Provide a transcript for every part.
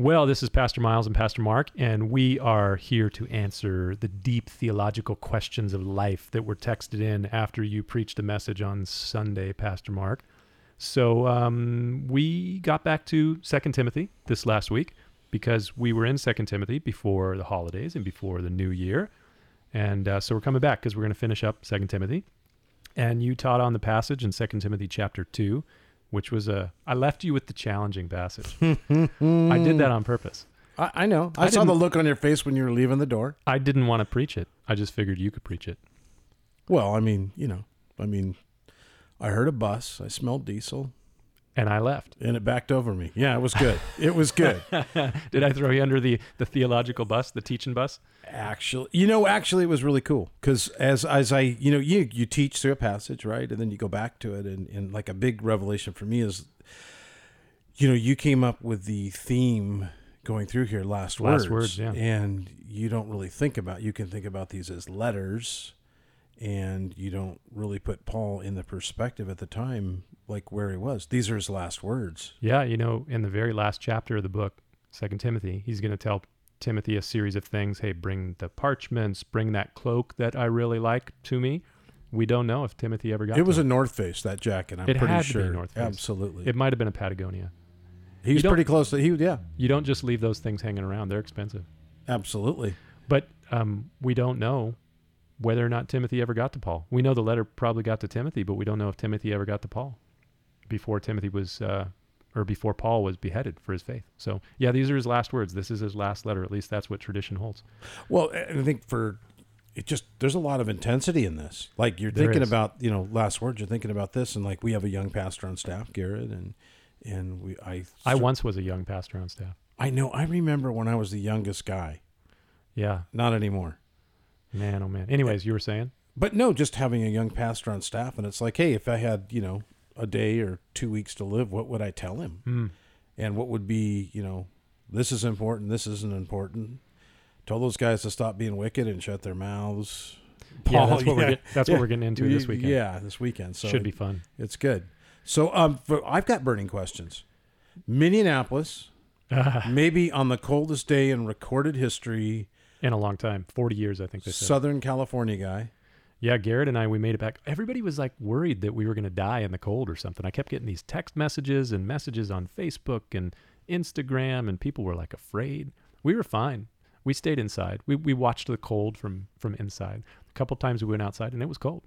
Well, this is Pastor Miles and Pastor Mark, and we are here to answer the deep theological questions of life that were texted in after you preached a message on Sunday, Pastor Mark. So um, we got back to Second Timothy this last week because we were in Second Timothy before the holidays and before the new year, and uh, so we're coming back because we're going to finish up Second Timothy. And you taught on the passage in Second Timothy chapter two, which was a I left you with the challenging passage. I did that on purpose. I, I know. I, I saw the look on your face when you were leaving the door. I didn't want to preach it. I just figured you could preach it. Well, I mean, you know, I mean, I heard a bus. I smelled diesel, And I left. and it backed over me. Yeah, it was good. it was good. Did I throw you under the, the theological bus, the teaching bus? Actually, you know, actually, it was really cool because as as I, you know, you you teach through a passage, right, and then you go back to it, and and like a big revelation for me is, you know, you came up with the theme going through here, last, words. Last words, words, yeah. and you don't really think about. You can think about these as letters, and you don't really put Paul in the perspective at the time, like where he was. These are his last words. Yeah, you know, in the very last chapter of the book, Second Timothy, he's going to tell Timothy a series of things. Hey, bring the parchments, bring that cloak that I really like to me. We don't know if Timothy ever got It was to a North Face that jacket. I'm It pretty had to be sure. North Face. Absolutely, It might have been a Patagonia. he was pretty close. To, he yeah, You don't just leave those things hanging around; they're expensive. absolutely. But um, we don't know whether or not Timothy ever got to Paul. We know the letter probably got to Timothy, but we don't know if Timothy ever got to Paul before Timothy was, uh, or before Paul was beheaded for his faith. So, yeah, these are his last words. This is his last letter. At least that's what tradition holds. Well, I think for it just there's a lot of intensity in this. Like you're There thinking is. about, you know, last words. You're thinking about this, and like we have a young pastor on staff, Garrett, and and we I I once was a young pastor on staff. I know I remember when I was the youngest guy. Yeah, Not anymore. man, oh man. Anyways, you were saying? But no, just having a young pastor on staff, and it's like, hey, if I had you know a day or two weeks to live, what would I tell him? Hmm. And what would be, you know, this is important, this isn't important. Told those guys to stop being wicked and shut their mouths. yeah, Paul, that's what we're get, that's yeah. what we're getting into this weekend. Yeah, this weekend. So should be fun. It's good. So um, for, I've got burning questions. Minneapolis, maybe on the coldest day in recorded history, In a long time, forty years, I think they said. Southern California guy. Yeah, Garrett and I, we made it back. Everybody was like worried that we were going to die in the cold or something. I kept getting these text messages and messages on Facebook and Instagram, and people were like afraid. We were fine. We stayed inside. We, we watched the cold from, from inside. A couple times we went outside and it was cold.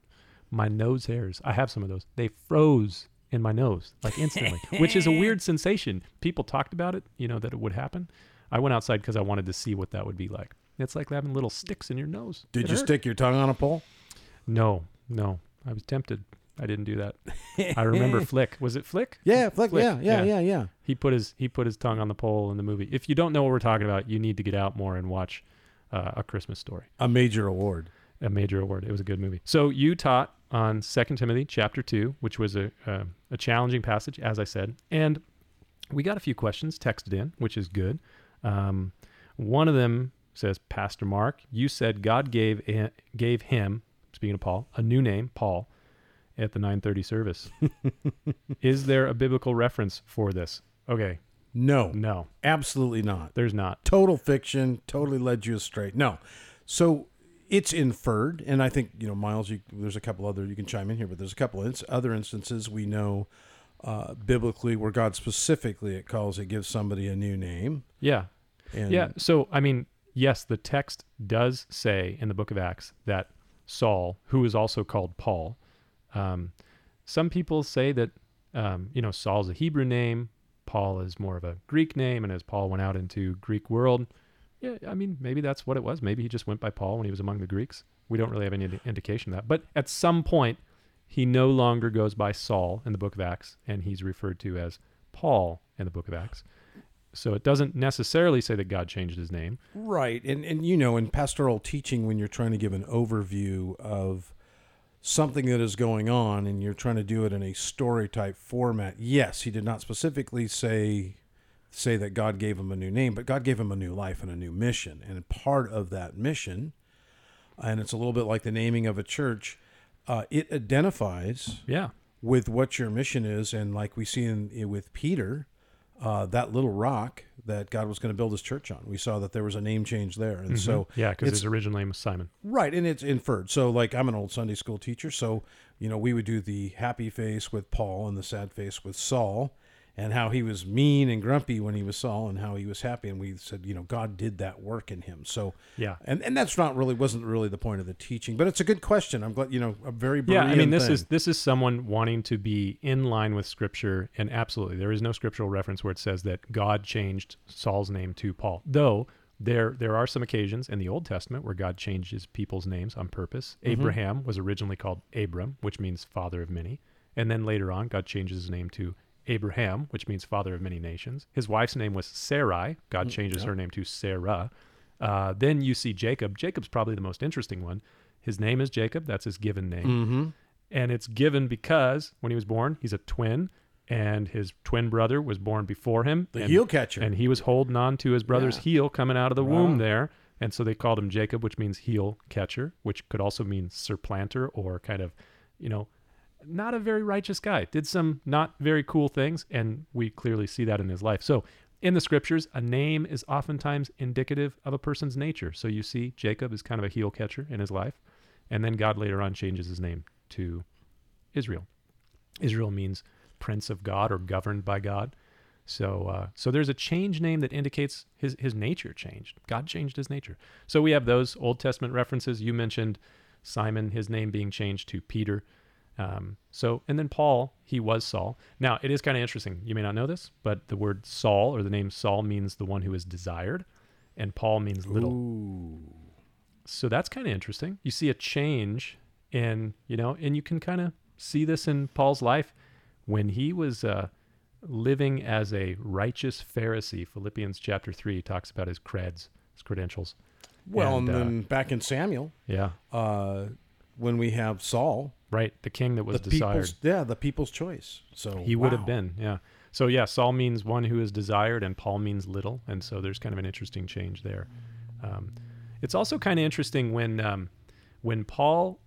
My nose hairs, I have some of those. They froze in my nose like instantly, which is a weird sensation. People talked about it, you know, that it would happen. I went outside because I wanted to see what that would be like. It's like having little sticks in your nose. Did It you hurt. stick your tongue on a pole? No, no. I was tempted. I didn't do that. I remember Flick. Was it Flick? Yeah, flick. Flick, Yeah, yeah, yeah. yeah, yeah. He put his he put his tongue on the pole in the movie. If you don't know what we're talking about, you need to get out more and watch uh, a Christmas story. A major award. A major award. It was a good movie. So you taught on Second Timothy chapter two, which was a uh, a challenging passage, as I said, and we got a few questions texted in, which is good. Um, one of them says, Pastor Mark, you said God gave a- gave him, speaking of Paul, a new name, Paul, at the 9:30 service. is there a biblical reference for this? Okay, No, no, absolutely not. there's not. Total fiction. Totally led you astray. No. So it's inferred, and I think you know, Miles. You, there's a couple other you can chime in here, but there's a couple ins- other instances we know uh, biblically where God specifically it calls it gives somebody a new name. Yeah, And yeah. So I mean, yes, the text does say in the book of Acts that Saul, who is also called Paul, um, some people say that um, you know Saul's a Hebrew name, Paul is more of a Greek name, and as Paul went out into Greek world, yeah, I mean maybe that's what it was. Maybe he just went by Paul when he was among the Greeks. We don't really have any indication of that. But at some point, he no longer goes by Saul in the book of Acts, and he's referred to as Paul in the book of Acts. So it doesn't necessarily say that God changed his name. Right. And and you know, in pastoral teaching when you're trying to give an overview of something that is going on and you're trying to do it in a story type format, yes, he did not specifically say say that God gave him a new name, but God gave him a new life and a new mission. And part of that mission, and it's a little bit like the naming of a church, uh, it identifies Yeah. with what your mission is, and like we see in with Peter, uh, that little rock that God was going to build his church on. We saw that there was a name change there. And so, yeah, because his original name was Simon. Right, and it's inferred. So, like, I'm an old Sunday school teacher, so you know, we would do the happy face with Paul and the sad face with Saul, and how he was mean and grumpy when he was Saul, and how he was happy. And we said, you know, God did that work in him. So, Yeah. and and that's not really wasn't really the point of the teaching, but it's a good question. I'm glad, you know, a very Yeah, I mean this thing. is this is someone wanting to be in line with scripture and absolutely there is no scriptural reference where it says that God changed Saul's name to Paul. Though there there are some occasions in the Old Testament where God changes people's names on purpose. Mm-hmm. Abraham was originally called Abram, which means father of many, and then later on God changes his name to Abraham, which means father of many nations. His wife's name was Sarai. God changes her name to Sarah. Uh, then you see Jacob. Jacob's probably the most interesting one. His name is Jacob. That's his given name Mm-hmm. and it's given because when he was born, he's a twin, and his twin brother was born before him. the and, heel catcher. and he was holding on to his brother's Yeah. heel coming out of the Wow. womb there, and so they called him Jacob, which means heel catcher, which could also mean surplanter or kind of, you know, not a very righteous guy. Did some not very cool things, and we clearly see that in his life. So. In the scriptures, a name is oftentimes indicative of a person's nature. So you see, Jacob is kind of a heel catcher in his life. And then God later on changes his name to Israel. Israel means prince of God or governed by God. So, uh, so there's a change name that indicates his his nature changed. God changed his nature. So we have those Old Testament references. You mentioned Simon, his name being changed to Peter. Um, so, and then Paul, he was Saul. Now, it is kind of interesting. You may not know this, but the word Saul or the name Saul means the one who is desired, and Paul means little. Ooh. So that's kind of interesting. You see a change in, you know, and you can kind of see this in Paul's life when he was uh, living as a righteous Pharisee. Philippians chapter 3 talks about his creds, his credentials. Well, and, And, uh, then back in Samuel, Yeah, uh, when we have Saul, right. The king that was the desired. yeah, the people's choice. So He would have been, yeah. So yeah, Saul means one who is desired, and Paul means little, and so there's kind of an interesting change there. Um, it's also kind of interesting when um, when Paul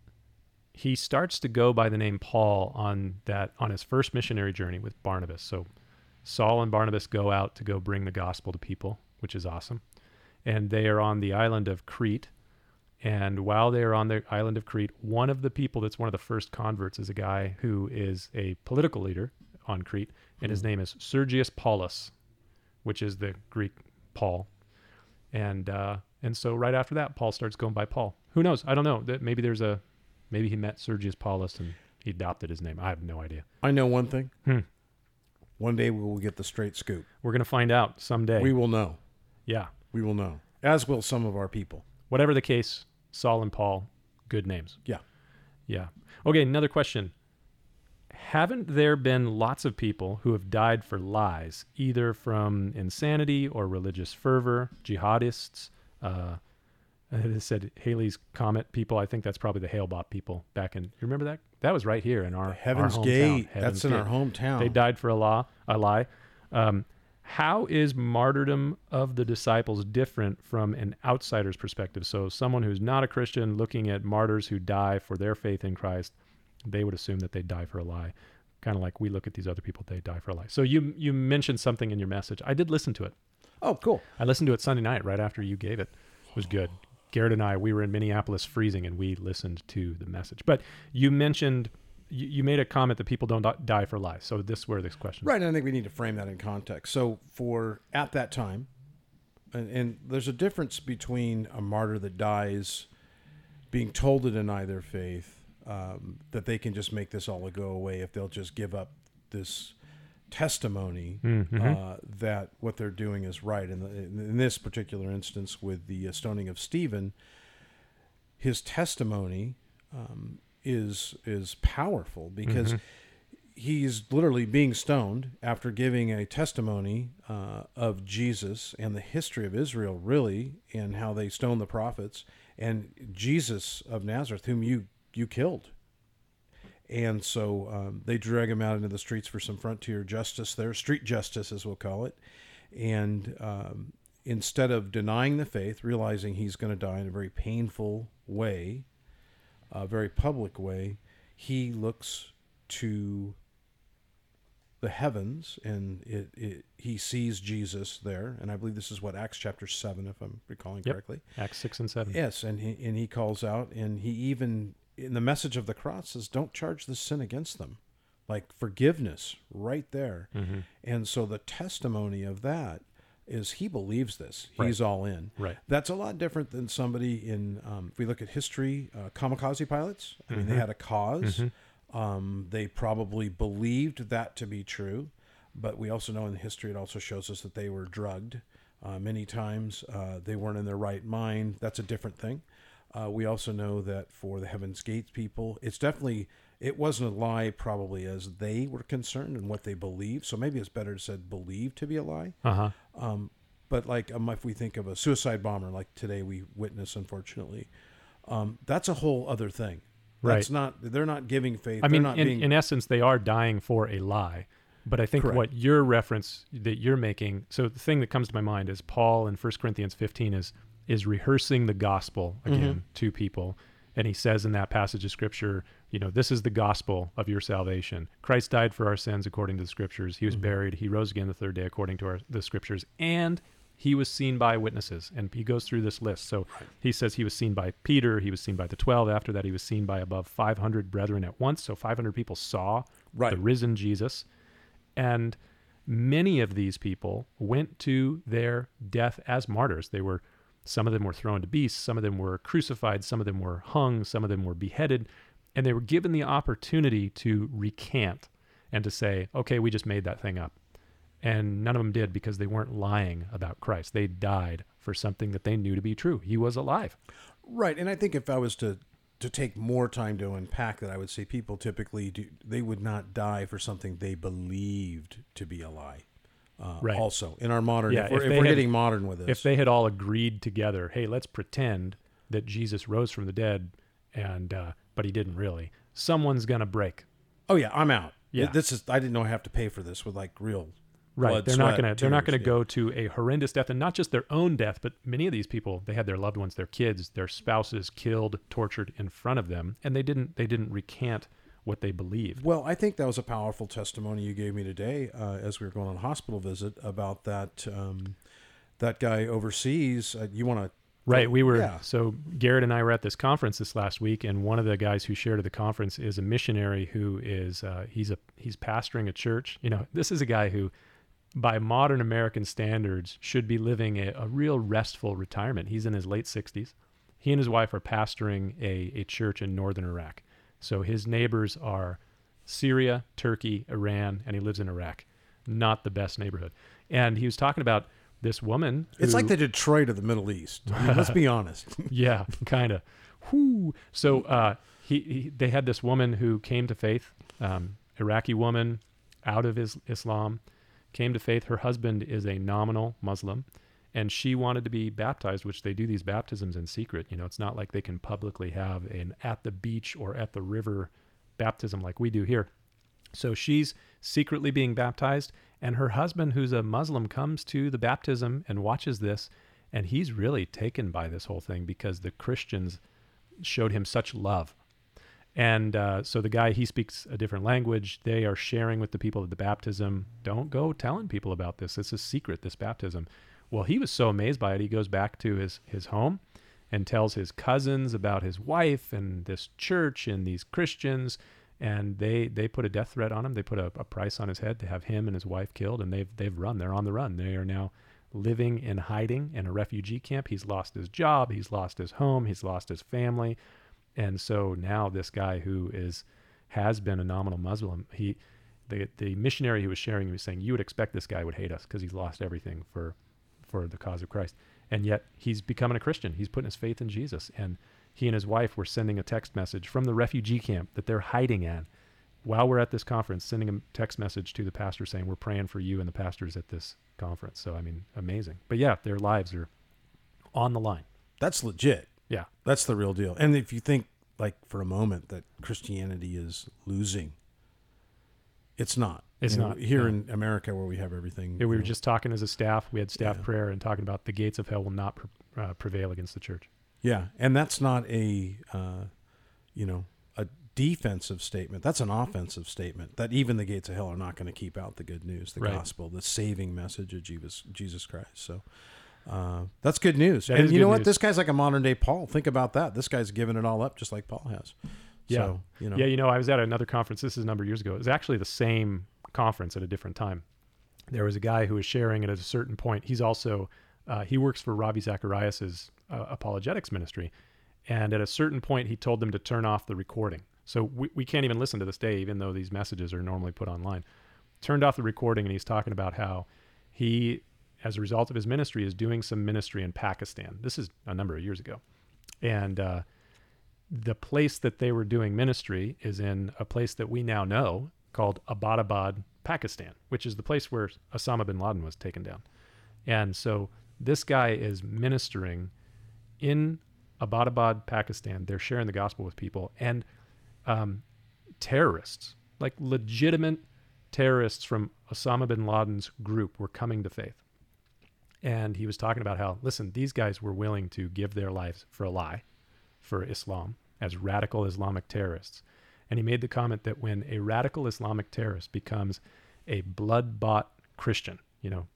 he starts to go by the name Paul on that on his first missionary journey with Barnabas. So Saul and Barnabas go out to go bring the gospel to people, which is awesome, and they are on the island of Crete. And while they are on the island of Crete, one of the people that's one of the first converts is a guy who is a political leader on Crete, and his name is Sergius Paulus, which is the Greek Paul. And uh, and so right after that, Paul starts going by Paul. Who knows? I don't know. That maybe there's a maybe he met Sergius Paulus and he adopted his name. I have no idea. I know one thing. Hmm. One day we will get the straight scoop. We're gonna find out someday. We will know. yeah. We will know. As will some of our people. Whatever the case, Saul and Paul, good names. Yeah. Yeah. Okay, another question. Haven't there been lots of people who have died for lies, either from insanity or religious fervor, jihadists? Uh, it said Halley's Comet people. I think that's probably the Hale-Bopp people back in. You remember that? That was right here in our our Heaven's hometown, Gate. Heaven's That's in Gate. our hometown. They died for a law, a lie. Um, how is martyrdom of the disciples different from an outsider's perspective? So, someone who's not a Christian looking at martyrs who die for their faith in Christ, they would assume that they die for a lie. Kind of like we look at these other people, they die for a lie. So, you you mentioned something in your message. I did listen to it. Oh, cool. I listened to it Sunday night right after you gave it. It was good. Garrett and I, we were in Minneapolis freezing and we listened to the message. But you mentioned, you, you made a comment that people don't die for lies. So this is where this question. Right, and I think we need to frame that in context. So, for at that time, and, and there's a difference between a martyr that dies being told to deny their faith, um, that they can just make this all go away if they'll just give up this testimony Mhm. uh, that what they're doing is right. And in, in this particular instance, with the uh, stoning of Stephen, his testimony um, is is powerful because he's literally being stoned after giving a testimony uh, of Jesus and the history of Israel, really, and how they stoned the prophets and Jesus of Nazareth, whom you you killed. And so um, they drag him out into the streets for some frontier justice there, street justice, as we'll call it. And um, instead of denying the faith, realizing he's going to die in a very painful way, a very public way, he looks to the heavens, and it, it he sees Jesus there, and I believe this is what Acts chapter seven, if I'm recalling Yep. correctly. Acts six and seven. Yes, and he and he calls out, and he even in the message of the cross says, "Don't charge the sin against them," like forgiveness right there. Mm-hmm. And so the testimony of that is he believes this. Right. He's all in. Right. That's a lot different than somebody in. Um, if we look at history, uh, kamikaze pilots. I mean, they had a because Um, they probably believed that to be true, but we also know in history it also shows us that they were drugged. Uh, many times uh, they weren't in their right mind. That's a different thing. Uh, we also know that for the Heaven's Gates people, it's definitely it wasn't a lie probably as they were concerned and what they believed. So maybe it's better to said believe to be a lie. Uh huh. Um, but like um, if we think of a suicide bomber like today we witness unfortunately, um, that's a whole other thing. That's not they're not giving faith. I they're mean, not in, being in essence, they are dying for a lie. But I think Correct. what your reference that you're making, so the thing that comes to my mind is Paul in 1 Corinthians 15 is is rehearsing the gospel again to people. And he says in that passage of scripture, you know, this is the gospel of your salvation. Christ died for our sins according to the scriptures. He was mm-hmm. buried. He rose again the third day according to our, the scriptures. And he was seen by witnesses. And he goes through this list. So he says he was seen by Peter. He was seen by the 12. After that, he was seen by above 500 brethren at once. So 500 people saw Right. the risen Jesus. And many of these people went to their death as martyrs. They were, some of them were thrown to beasts, some of them were crucified, some of them were hung, some of them were beheaded, and they were given the opportunity to recant and to say, okay, we just made that thing up. And none of them did because they weren't lying about Christ. They died for something that they knew to be true. He was alive. right. And I think if I was to to take more time to unpack that, I would say people typically do they would not die for something they believed to be a lie. Uh, Right. Also, in our modern, Yeah, if we're, if if we're had- getting modern with this, if they had all agreed together, hey, let's pretend that Jesus rose from the dead, and uh, but he didn't really. Someone's gonna break. oh yeah, I'm out. Yeah. this is I didn't know I have to pay for this with like real. Right. blood, they're not gonna they're not gonna tears, yeah. go to a horrendous death, and not just their own death, but many of these people they had their loved ones, their kids, their spouses killed, tortured in front of them, and they didn't they didn't recant what they believed. Well, I think that was a powerful testimony you gave me today uh, as we were going on a hospital visit about that um, that guy overseas. Uh, you want to Right. We were Yeah. so Garrett and I were at this conference this last week, and one of the guys who shared at the conference is a missionary who is uh, he's a he's pastoring a church. You know, this is a guy who, by modern American standards, should be living a, a real restful retirement. He's in his late sixties. He and his wife are pastoring a, a church in northern Iraq. So his neighbors are Syria, Turkey, Iran, and he lives in Iraq. Not the best neighborhood. And he was talking about this woman. It's who- like the Detroit of the Middle East. I mean, let's be honest. yeah, kind of. Whoo. So uh, he, he they had this woman who came to faith, um, Iraqi woman, out of his Islam, came to faith. Her husband is a nominal Muslim, and she wanted to be baptized, which they do these baptisms in secret. You know, it's not like they can publicly have an at the beach or at the river baptism like we do here. So she's secretly being baptized, and her husband, who's a Muslim, comes to the baptism and watches this, and he's really taken by this whole thing because the Christians showed him such love. And uh, so the guy, he speaks a different language. They are sharing with the people at the baptism. Don't go telling people about this. This is secret, this baptism. Well, he was so amazed by it, he goes back to his, his home and tells his cousins about his wife and this church and these Christians. And they, they put a death threat on him. They put a, a price on his head to have him and his wife killed. And they've, they've run. They're on the run. They are now living in hiding in a refugee camp. He's lost his job. He's lost his home. He's lost his family. And so now this guy who is has been a nominal Muslim, he the the missionary who was sharing he was saying you would expect this guy would hate us because he's lost everything for for the cause of Christ. And yet he's becoming a Christian. He's putting his faith in Jesus. And he and his wife were sending a text message from the refugee camp that they're hiding at while we're at this conference, sending a text message to the pastor saying, We're praying for you and the pastors at this conference. So, I mean, amazing. But yeah, their lives are on the line. That's legit. Yeah. That's the real deal. And if you think, like, for a moment that Christianity is losing, it's not. It's not, Here in America, where we have everything. Yeah, we were know, just talking as a staff. We had staff Yeah. prayer and talking about the gates of hell will not pre- uh, prevail against the church. Yeah, and that's not a, uh, you know, a defensive statement. That's an offensive statement that even the gates of hell are not going to keep out the good news, the Right. gospel, the saving message of Jesus, Jesus Christ. So uh, that's good news. That and you know what? news. This guy's like a modern day Paul. Think about that. This guy's giving it all up just like Paul has. Yeah. So, you know, Yeah, you know, I was at another conference. This is a number of years ago. It was actually the same conference at a different time. There was a guy who was sharing, at a certain point, he's also uh, he works for Ravi Zacharias's uh, apologetics ministry, and at a certain point, he told them to turn off the recording. So we, we can't even listen to this day, even though these messages are normally put online. Turned off the recording, and he's talking about how he, as a result of his ministry, is doing some ministry in Pakistan. This is a number of years ago, and uh, the place that they were doing ministry is in a place that we now know called Abbottabad, Pakistan, which is the place where Osama bin Laden was taken down. And so this guy is ministering in Abbottabad, Pakistan. They're sharing the gospel with people and um, terrorists, like legitimate terrorists from Osama bin Laden's group, were coming to faith. And he was talking about how, listen, these guys were willing to give their lives for a lie, for Islam, as radical Islamic terrorists. And he made the comment that when a radical Islamic terrorist becomes a blood bought Christian, you know,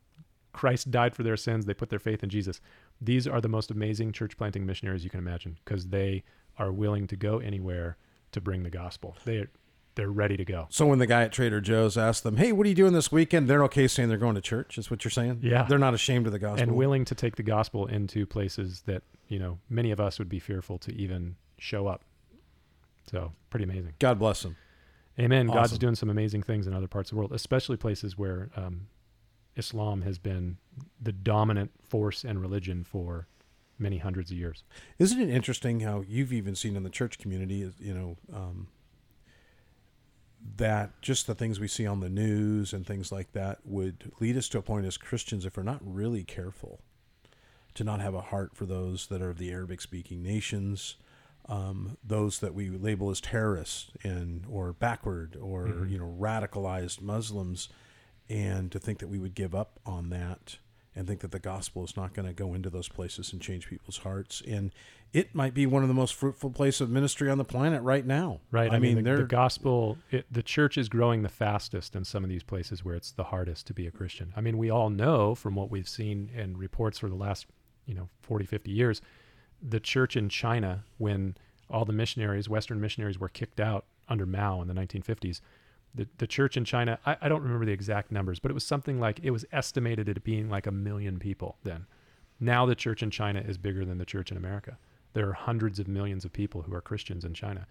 Christ died for their sins, they put their faith in Jesus. These are the most amazing church planting missionaries you can imagine because they are willing to go anywhere to bring the gospel. They they're ready to go. So when the guy at Trader Joe's asked them, "Hey, what are you doing this weekend?" They're okay saying they're going to church. Is what you're saying? Yeah. They're not ashamed of the gospel. and willing to take the gospel into places that you know many of us would be fearful to even show up. So pretty amazing. God bless them. Amen. God's doing some amazing things in other parts of the world, especially places where um, Islam has been the dominant force and religion for many hundreds of years. Isn't it interesting how you've even seen in the church community, you know, um, that just the things we see on the news and things like that would lead us to a point as Christians, if we're not really careful, to not have a heart for those that are of the Arabic speaking nations, um, those that we label as terrorists and or backward or Mhm. you know radicalized Muslims, and to think that we would give up on that and think that the gospel is not going to go into those places and change people's hearts. And it might be one of the most fruitful places of ministry on the planet right now. Right. I, mean, the, the gospel, it, the church is growing the fastest in some of these places where it's the hardest to be a Christian. I mean, we all know from what we've seen in reports for the last, you know, 40, 50 years, the church in China, when all the missionaries, Western missionaries, were kicked out under Mao in the 1950s, the, the church in China, I, I don't remember the exact numbers, but it was something like, it was estimated at being like a million people then. Now the church in China is bigger than the church in America. There are hundreds of millions of people who are Christians in China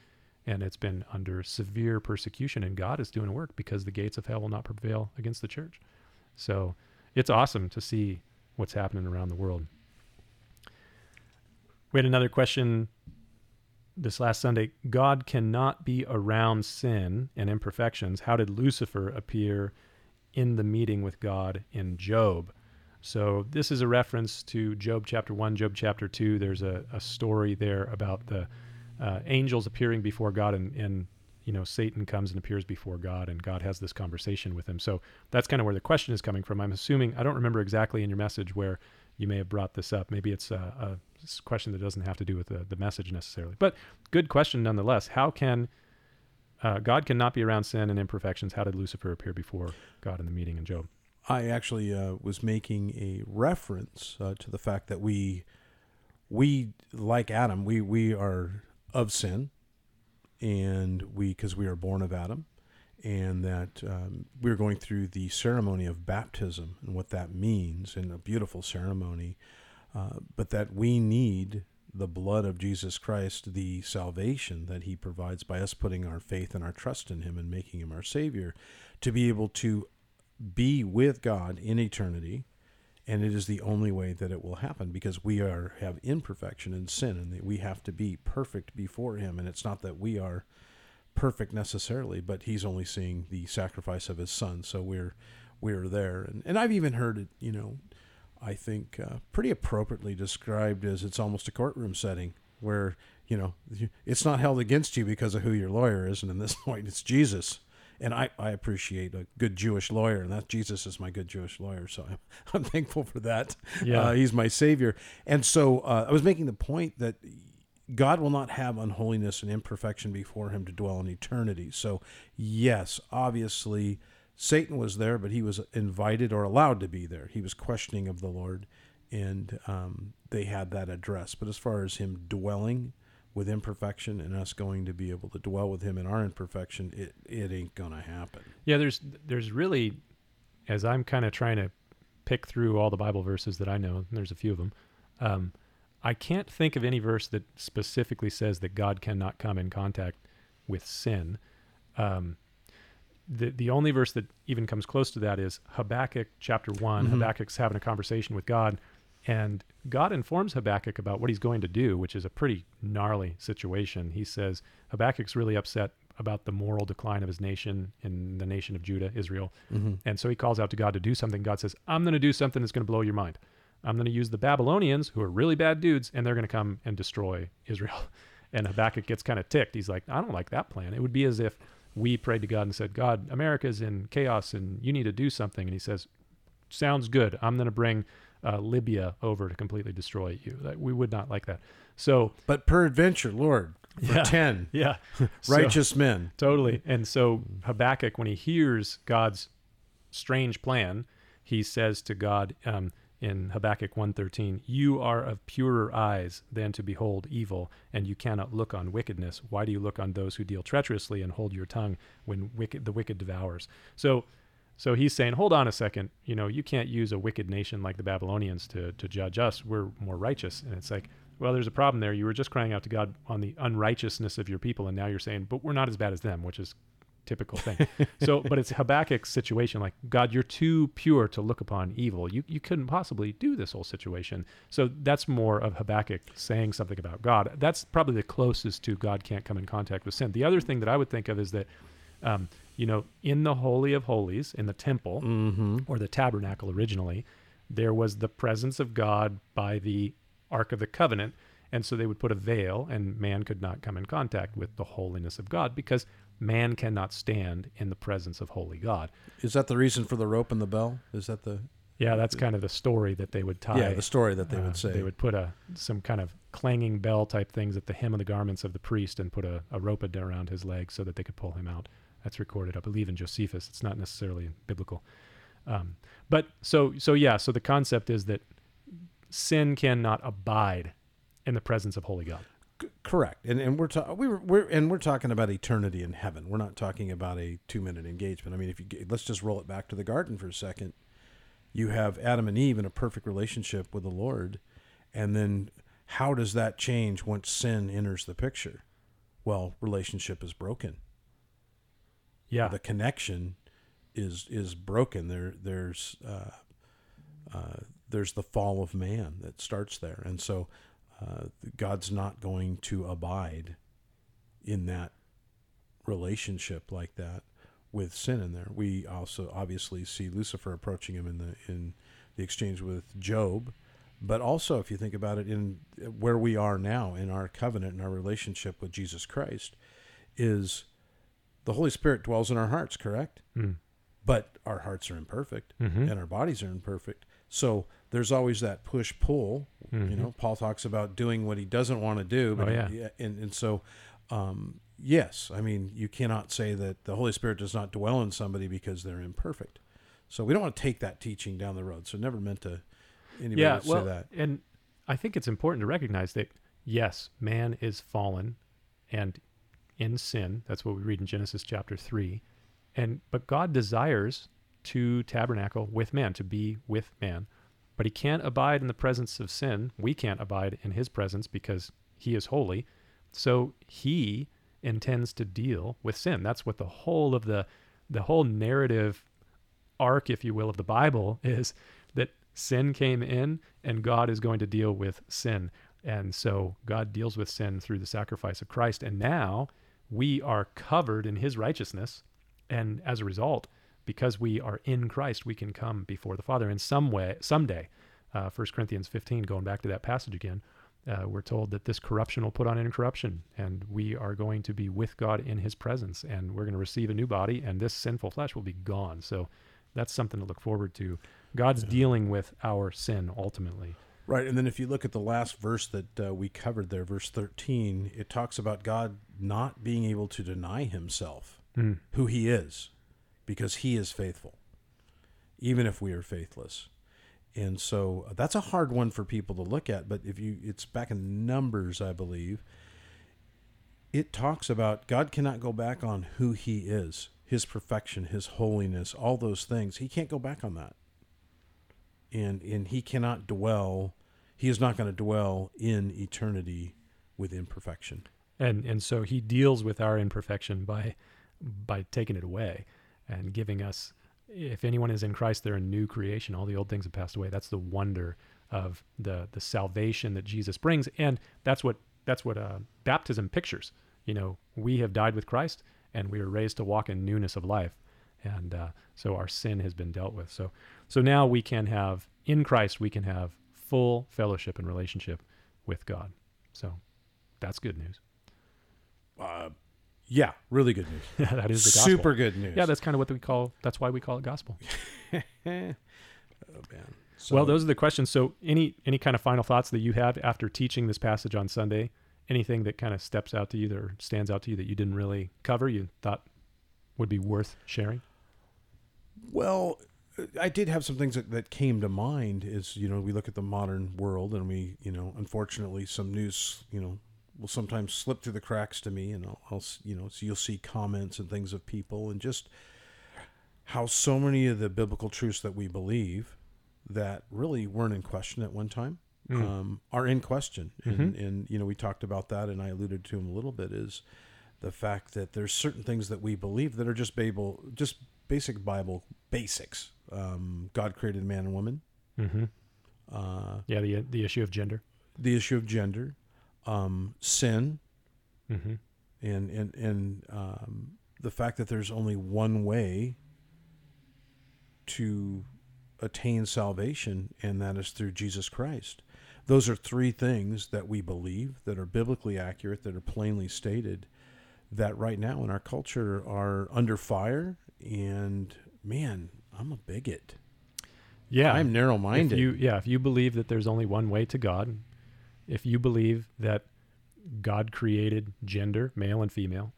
and it's been under severe persecution and god is doing work because the gates of hell will not prevail against the church so it's awesome to see what's happening around the world we had another question this last sunday god cannot be around sin and imperfections how did lucifer appear in the meeting with god in job so this is a reference to job chapter 1 job chapter 2 there's a, a story there about the uh, angels appearing before God, and, and you know Satan comes and appears before God, and God has this conversation with him. So that's kind of where the question is coming from. I'm assuming I don't remember exactly in your message where you may have brought this up. Maybe it's a, a question that doesn't have to do with the, the message necessarily, but good question nonetheless. How can uh, God cannot be around sin and imperfections? How did Lucifer appear before God in the meeting in Job? I actually uh, was making a reference uh, to the fact that we, we like Adam, we we are of sin, and we because we are born of Adam, and that um, we're going through the ceremony of baptism and what that means, and a beautiful ceremony, uh, but that we need the blood of Jesus Christ, the salvation that He provides by us putting our faith and our trust in Him and making Him our Savior, to be able to be with God in eternity, and it is the only way that it will happen because we are have imperfection and sin, and we have to be perfect before Him. And it's not that we are perfect necessarily, but He's only seeing the sacrifice of His Son, so we're we're there. And and I've even heard it, you know, I think uh, pretty appropriately described as it's almost a courtroom setting where you know it's not held against you because of who your lawyer is, and in this point, it's Jesus and I, I appreciate a good Jewish lawyer, and that Jesus is my good Jewish lawyer, so I'm, I'm thankful for that. Yeah. Uh, he's my savior. And so uh, I was making the point that God will not have unholiness and imperfection before him to dwell in eternity. So, yes, obviously, Satan was there, but he was invited or allowed to be there. He was questioning of the Lord, and um, they had that address. But as far as him dwelling with imperfection and us going to be able to dwell with him in our imperfection, it, it ain't to happen. Yeah, there's there's really, as I'm kind of trying to pick through all the Bible verses that I know, there's a few of them. Um, I can't think of any verse that specifically says that God cannot come in contact with sin. Um, the the only verse that even comes close to that is Habakkuk chapter one. Mhm. Habakkuk's having a conversation with God, and God informs Habakkuk about what he's going to do, which is a pretty gnarly situation. He says Habakkuk's really upset about the moral decline of his nation in the nation of Judah, Israel, Mm-hmm. and so he calls out to God to do something. God says, "I'm going to do something that's going to blow your mind. I'm going to use the Babylonians, who are really bad dudes, and they're going to come and destroy Israel." And Habakkuk gets kind of ticked. He's like, "I don't like that plan. It would be as if we prayed to God and said, God, America's in chaos and you need to do something. And he says, Sounds good. I'm going to bring uh, Libya over to completely destroy you. That we would not like that. So, But peradventure, Lord, for Yeah. 10 yeah, So- righteous men. totally. And so Habakkuk, when he hears God's strange plan, he says to God um, in Habakkuk 1.13, You are of purer eyes than to behold evil, and you cannot look on wickedness. Why do you look on those who deal treacherously and hold your tongue when wicked, the wicked devours? So so he's saying, hold on a second. You know, you can't use a wicked nation like the Babylonians to, to judge us. We're more righteous. And it's like, well, there's a problem there. You were just crying out to God on the unrighteousness of your people. And now you're saying, but we're not as bad as them, which is typical thing. so, but it's Habakkuk's situation. Like, God, you're too pure to look upon evil. You, you couldn't possibly do this whole situation. So that's more of Habakkuk saying something about God. That's probably the closest to God can't come in contact with sin. The other thing that I would think of is that, um, you know, in the Holy of Holies, in the temple, Mm-hmm. or the tabernacle originally, there was the presence of God by the Ark of the Covenant. And so they would put a veil, and man could not come in contact with the holiness of God because man cannot stand in the presence of holy God. Is that the reason for the rope and the bell? Is that the Yeah, that's kind of the story that they would tie. yeah the story that they Uh, would say? They would put a some kind of clanging bell type things at the hem of the garments of the priest and put a, a rope around his leg so that they could pull him out. That's recorded, I believe, in Josephus. It's not necessarily biblical. Um, but so so yeah, so the concept is that sin cannot abide in the presence of holy God. Correct, and and we're ta- we were we're and we're talking about eternity in heaven. We're not talking about a two minute engagement. I mean, if you get, let's just roll it back to the garden for a second. You have Adam and Eve in a perfect relationship with the Lord, and then how does that change once sin enters the picture? Well, relationship is broken. Yeah, the connection is is broken. There there's uh, uh, there's the fall of man that starts there, and so uh, God's not going to abide in that relationship like that with sin in there. We also obviously see Lucifer approaching him in the in the exchange with Job, but also if you think about it in where we are now in our covenant and our relationship with Jesus Christ is the Holy Spirit dwells in our hearts, correct? Mm. But our hearts are imperfect Mhm. and our bodies are imperfect. So there's always that push pull. You Mhm. know, Paul talks about doing what he doesn't want to do. But Oh, yeah. he- and and so, um, yes, I mean you cannot say that the Holy Spirit does not dwell in somebody because they're imperfect. So we don't want to take that teaching down the road. So never meant to anybody yeah, to well, say that. and I think it's important to recognize that yes, man is fallen and in sin. That's what we read in Genesis chapter three, and but God desires to tabernacle with man, to be with man, but He can't abide in the presence of sin. We can't abide in His presence because He is holy. So He intends to deal with sin. That's what the whole of the the whole narrative arc, if you will, of the Bible is that sin came in and God is going to deal with sin. And so God deals with sin through the sacrifice of Christ. And now we are covered in his righteousness. And as a result, because we are in Christ, we can come before the Father in some way, someday. Uh, 1 Corinthians 15, going back to that passage again, uh, we're told that this corruption will put on incorruption, and we are going to be with God in his presence, and we're going to receive a new body, and this sinful flesh will be gone. So that's something to look forward to. God's Yeah. dealing with our sin ultimately. Right, and then if you look at the last verse that uh, we covered there, verse 13, it talks about God not being able to deny himself, Mm. who he is, because he is faithful, even if we are faithless. And so uh, that's a hard one for people to look at, but if you it's back in Numbers, I believe. It talks about God cannot go back on who he is, his perfection, his holiness, all those things. He can't go back on that. And and he cannot dwell he is not going to dwell in eternity with imperfection. and and so he deals with our imperfection by by taking it away and giving us if anyone is in Christ they're a new creation. All the old things have passed away. That's the wonder of the the salvation that Jesus brings. And that's what that's what uh, baptism pictures. You know we have died with Christ and we are raised to walk in newness of life. And uh, so our sin has been dealt with. So so now we can have in Christ we can have full fellowship and relationship with God. So that's good news. Uh, yeah, really good news. Yeah, that is the gospel. Super good news. Yeah, that's kind of what we call. That's why we call it gospel. oh man. So, well, those are the questions. So, any any kind of final thoughts that you have after teaching this passage on Sunday? Anything that kind of steps out to you or stands out to you that you didn't really cover? You thought would be worth sharing? Well, uh, I did have some things that, that came to mind. Is you know we look at the modern world and we you know unfortunately some news you know will sometimes slip through the cracks to me and I'll, I'll you know so you'll see comments and things of people and just how so many of the biblical truths that we believe that really weren't in question at one time Mm. um, are in question and, and you know we talked about that and I alluded to them a little bit is the fact that there's certain things that we believe that are just Bible, just basic Bible basics. Um, God created man and woman. Mm-hmm. Uh, Yeah, the the issue of gender. the issue of gender, um, sin, Mm-hmm. and and and um, the fact that there's only one way to attain salvation, and that is through Jesus Christ. Those are three things that we believe that are biblically accurate, that are plainly stated, that right now in our culture are under fire. And man, I'm a bigot. Yeah, I'm narrow if you yeah, if you believe that there's only one way to God, if you believe that God created gender, male and female,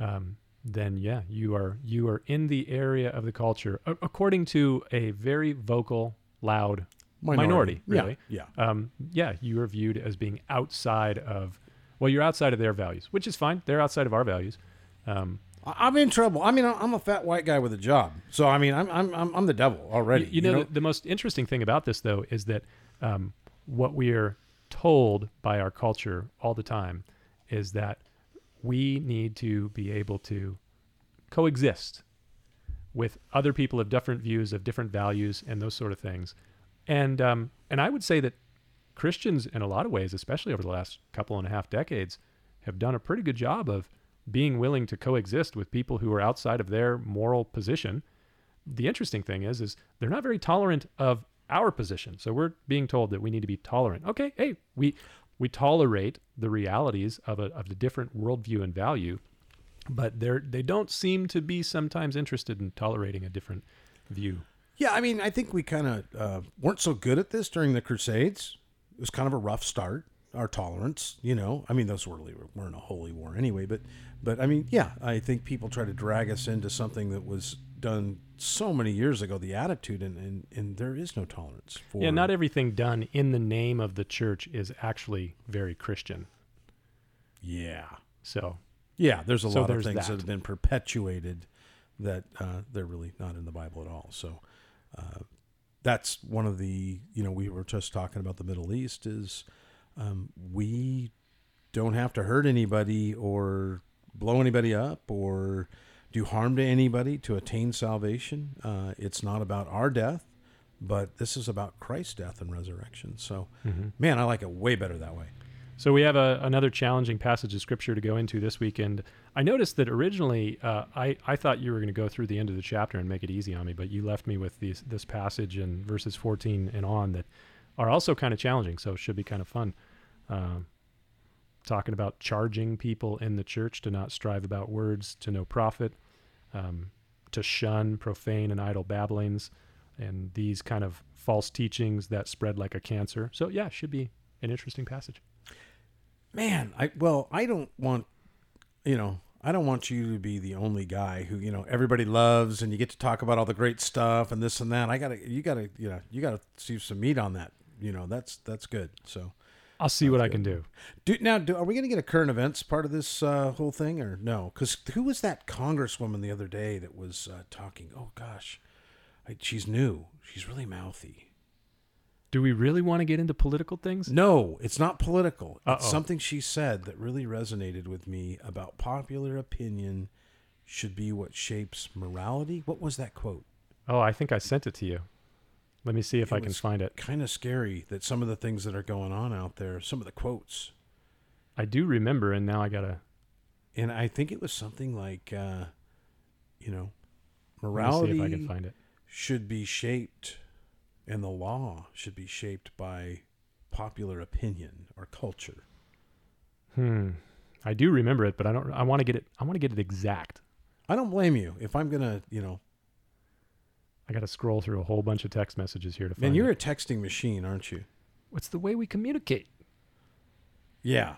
um, then yeah, you are you are in the area of the culture a- according to a very vocal, loud minority, really. Yeah. yeah. um, yeah, you are viewed as being outside of, well, you're outside of their values, which is fine. They're outside of our values. Um, I'm in trouble. I mean, I'm a fat white guy with a job, so I mean, I'm I'm I'm, I'm the devil already. you, you know, The, the most interesting thing about this, though, is that um, what we are told by our culture all the time is that we need to be able to coexist with other people of different views, of different values, and those sort of things. And um, and I would say that Christians, in a lot of ways, especially over the last couple and a half decades, have done a pretty good job of being willing to coexist with people who are outside of their moral position. The interesting thing is, is they're not very tolerant of our position. So we're being told that we need to be tolerant. Okay, hey, we we tolerate the realities of a of the different worldview and value, but they're they don't seem to be sometimes interested in tolerating a different view. Yeah, I mean, I think we kind of uh, weren't so good at this during the Crusades. It was kind of a rough start. Our tolerance, you know, I mean, those were really weren't a holy war anyway. But, but I mean, yeah, I think people try to drag us into something that was done so many years ago. The attitude, and and, and there is no tolerance for. Yeah, not everything done in the name of the church is actually very Christian. Yeah, So yeah. There's a So lot of things that. that. have been perpetuated that uh, they're really not in the Bible at all. So. Uh, that's one of the you know we were just talking about the Middle East is um, we don't have to hurt anybody or blow anybody up or do harm to anybody to attain salvation. Uh, it's not about our death, but this is about Christ's death and resurrection. So, man, I like it way better that way. So we have a, another challenging passage of scripture to go into this weekend. I noticed that originally uh, I, I thought you were going to go through the end of the chapter and make it easy on me, but you left me with these, this passage in verses 14 and on that are also kind of challenging. So it should be kind of fun. Um, talking about charging people in the church to not strive about words to no profit, um, to shun profane and idle babblings, and these kind of false teachings that spread like a cancer. So yeah, should be an interesting passage. Man, I well, I don't want you know, I don't want you to be the only guy who, you know, everybody loves and you get to talk about all the great stuff and this and that. I got to you got to, you know, you got to see some meat on that. You know, that's that's good. So I'll see what I can do. Do, now, do, are we going to get a current events part of this uh, whole thing or no? Because who was that congresswoman the other day that was uh, talking? Oh gosh, I, she's new. She's really mouthy. Do we really want to get into political things? No, it's not political. It's Uh-oh. something she said that really resonated with me about popular opinion should be what shapes morality. What was that quote? Oh, I think I sent it to you. Let me see if It I can find it. Kind of scary that some of the things that are going on out there, some of the quotes, I do remember, and now I gotta. and I think it was something like, uh, you know, morality if I can find it. should be shaped, and the law should be shaped by popular opinion or culture. Hmm. I do remember it, but I don't. I want to get it. I want to get it exact. I don't blame you if I'm gonna, you know, I got to scroll through a whole bunch of text messages here to find. man, you're it. a texting machine, aren't you? What's the way we communicate? Yeah.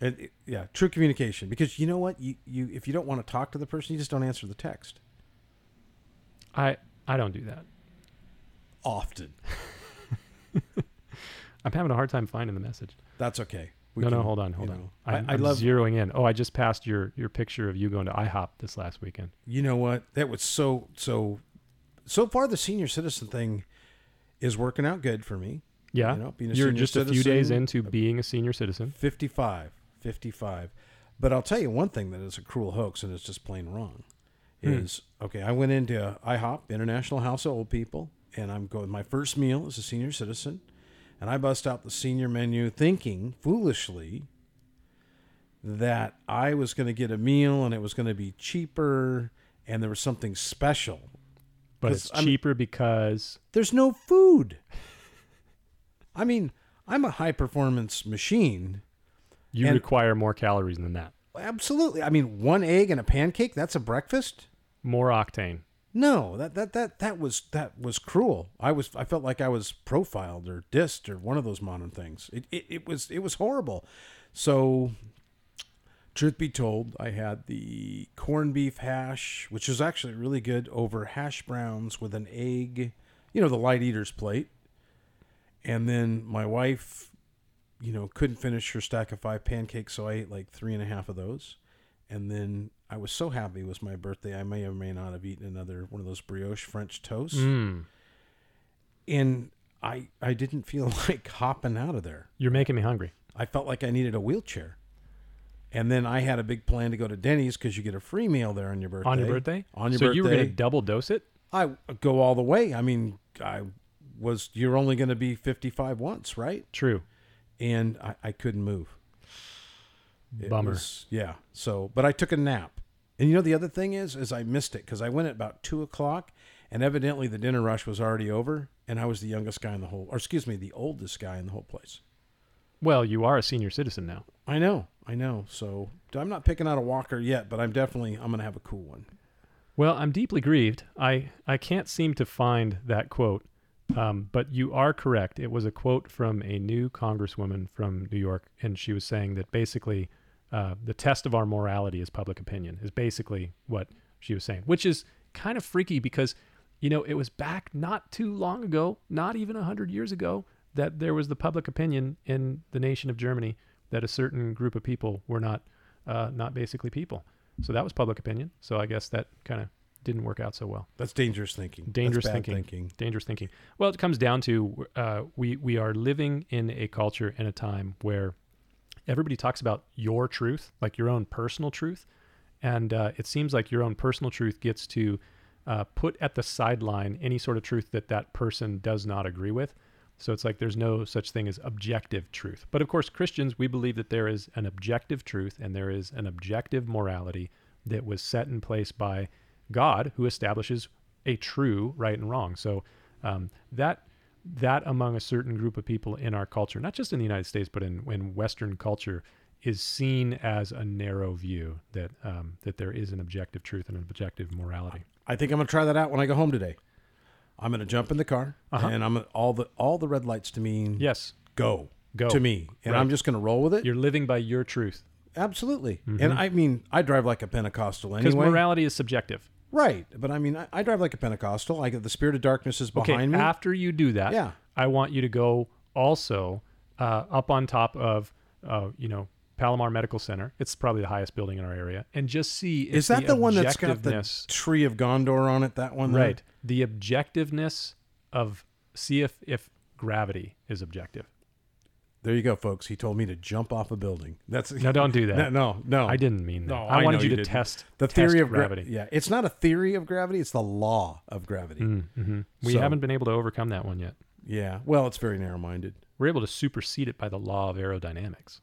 And it- yeah, true communication. Because you know what? You, you if you don't want to talk to the person, you just don't answer the text. I I don't do that. Often. I'm having a hard time finding the message. That's okay. We no, no, hold on, hold on. know, I'm, I, I I'm love zeroing in. Oh, I just passed your your picture of you going to IHOP this last weekend. you know what? That was so so so far the senior citizen thing is working out good for me. Yeah, You know, being a you're just a few days into being a senior citizen. 55. 55. But I'll tell you one thing that is a cruel hoax and it's just plain wrong. Hmm. Is okay, I went into IHOP, International House of Old People, and I'm going my first meal as a senior citizen, and I bust out the senior menu thinking foolishly that I was going to get a meal and it was going to be cheaper and there was something special. But it's I'm- cheaper because There's no food. I mean, I'm a high performance machine. you require more calories than that. Absolutely. I mean, one egg and a pancake, that's a breakfast? More octane. No, that that that that was that was cruel. I was I felt like I was profiled or dissed or one of those modern things. It it, it was it was horrible. So truth be told, I had the corned beef hash, which was actually really good over hash browns with an egg, you know, the light eater's plate. And then my wife, you know, couldn't finish her stack of five pancakes, so I ate like three and a half of those. And then I was so happy it was my birthday, I may or may not have eaten another one of those brioche French toasts. Mm. And I I didn't feel like hopping out of there. You're making me hungry. I felt like I needed a wheelchair. And then I had a big plan to go to Denny's because you get a free meal there on your birthday. On your birthday? On your so birthday. you were going to double dose it? I go all the way. I mean, I was. You're only going to be 55 once, right? True. And I, I couldn't move. It Bummer. was- yeah. So, but I took a nap. And you know the other thing is, is I missed it because I went at about two o'clock, and evidently the dinner rush was already over, and I was the youngest guy in the whole, or excuse me, the oldest guy in the whole place. Well, you are a senior citizen now. I know, I know. So I'm not picking out a walker yet, but I'm definitely I'm gonna have a cool one. Well, I'm deeply grieved. I, I can't seem to find that quote, um, but you are correct. It was a quote from a new congresswoman from New York, and she was saying that basically uh, the test of our morality is public opinion, is basically what she was saying, which is kind of freaky because, you know, it was back not too long ago, not even a 100 years ago, that there was the public opinion in the nation of Germany that a certain group of people were not, uh, not basically people. So that was public opinion. So I guess that kind of didn't work out so well. That's dangerous thinking. Dangerous thinking. thinking. Dangerous thinking. Well, it comes down to uh, we we are living in a culture and a time where everybody talks about your truth, like your own personal truth, and uh, it seems like your own personal truth gets to uh, put at the sideline any sort of truth that that person does not agree with. So it's like there's no such thing as objective truth. But of course, Christians, we believe that there is an objective truth and there is an objective morality that was set in place by God, who establishes a true right and wrong. So um, that that among a certain group of people in our culture, not just in the United States, but in, in Western culture, is seen as a narrow view that um, that there is an objective truth and an objective morality. I think I'm gonna try that out when I go home today. I'm going to jump in the car, Uh-huh. and I'm all the all the red lights to mean Yes. go Go. to me, and Right. I'm just going to roll with it. You're living by your truth. Absolutely. And I mean, I drive like a Pentecostal anyway. Because morality is subjective. right. But I mean, I, I drive like a Pentecostal. I get the spirit of darkness is Okay. behind me. After you do that, Yeah. I want you to go also uh, up on top of, uh, you know, Palomar Medical Center. It's probably the highest building in our area, and just see if is that the, one that's got the tree of Gondor on it? That one, there? right? The objectiveness of see if if gravity is objective. There you go, folks. He told me to jump off a building. That's No, don't do that. No, no. I didn't mean that. No, I I wanted you you to test the test theory of gra- gravity. yeah, it's not a theory of gravity. It's the law of gravity. Mm-hmm. We So- haven't been able to overcome that one yet. Yeah. Well, it's very narrow-minded. We're able to supersede it by the law of aerodynamics.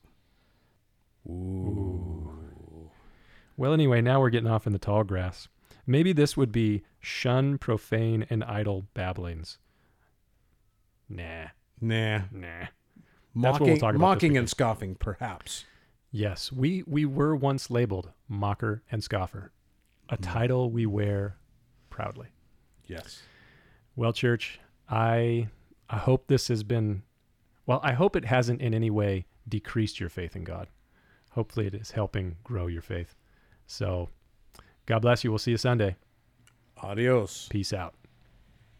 Ooh. Well, anyway, now we're getting off in the tall grass. Maybe this would be shun profane and idle babblings. Nah, Nah. nah. Mocking, what we'll talk about mocking and scoffing, perhaps. Yes, we we were once labeled mocker and scoffer, a hmm. title we wear proudly. Yes. Well, church, I I hope this has been well, I hope it hasn't in any way decreased your faith in God. Hopefully it is helping grow your faith. So God bless you. We'll see you Sunday. Adios. Peace out.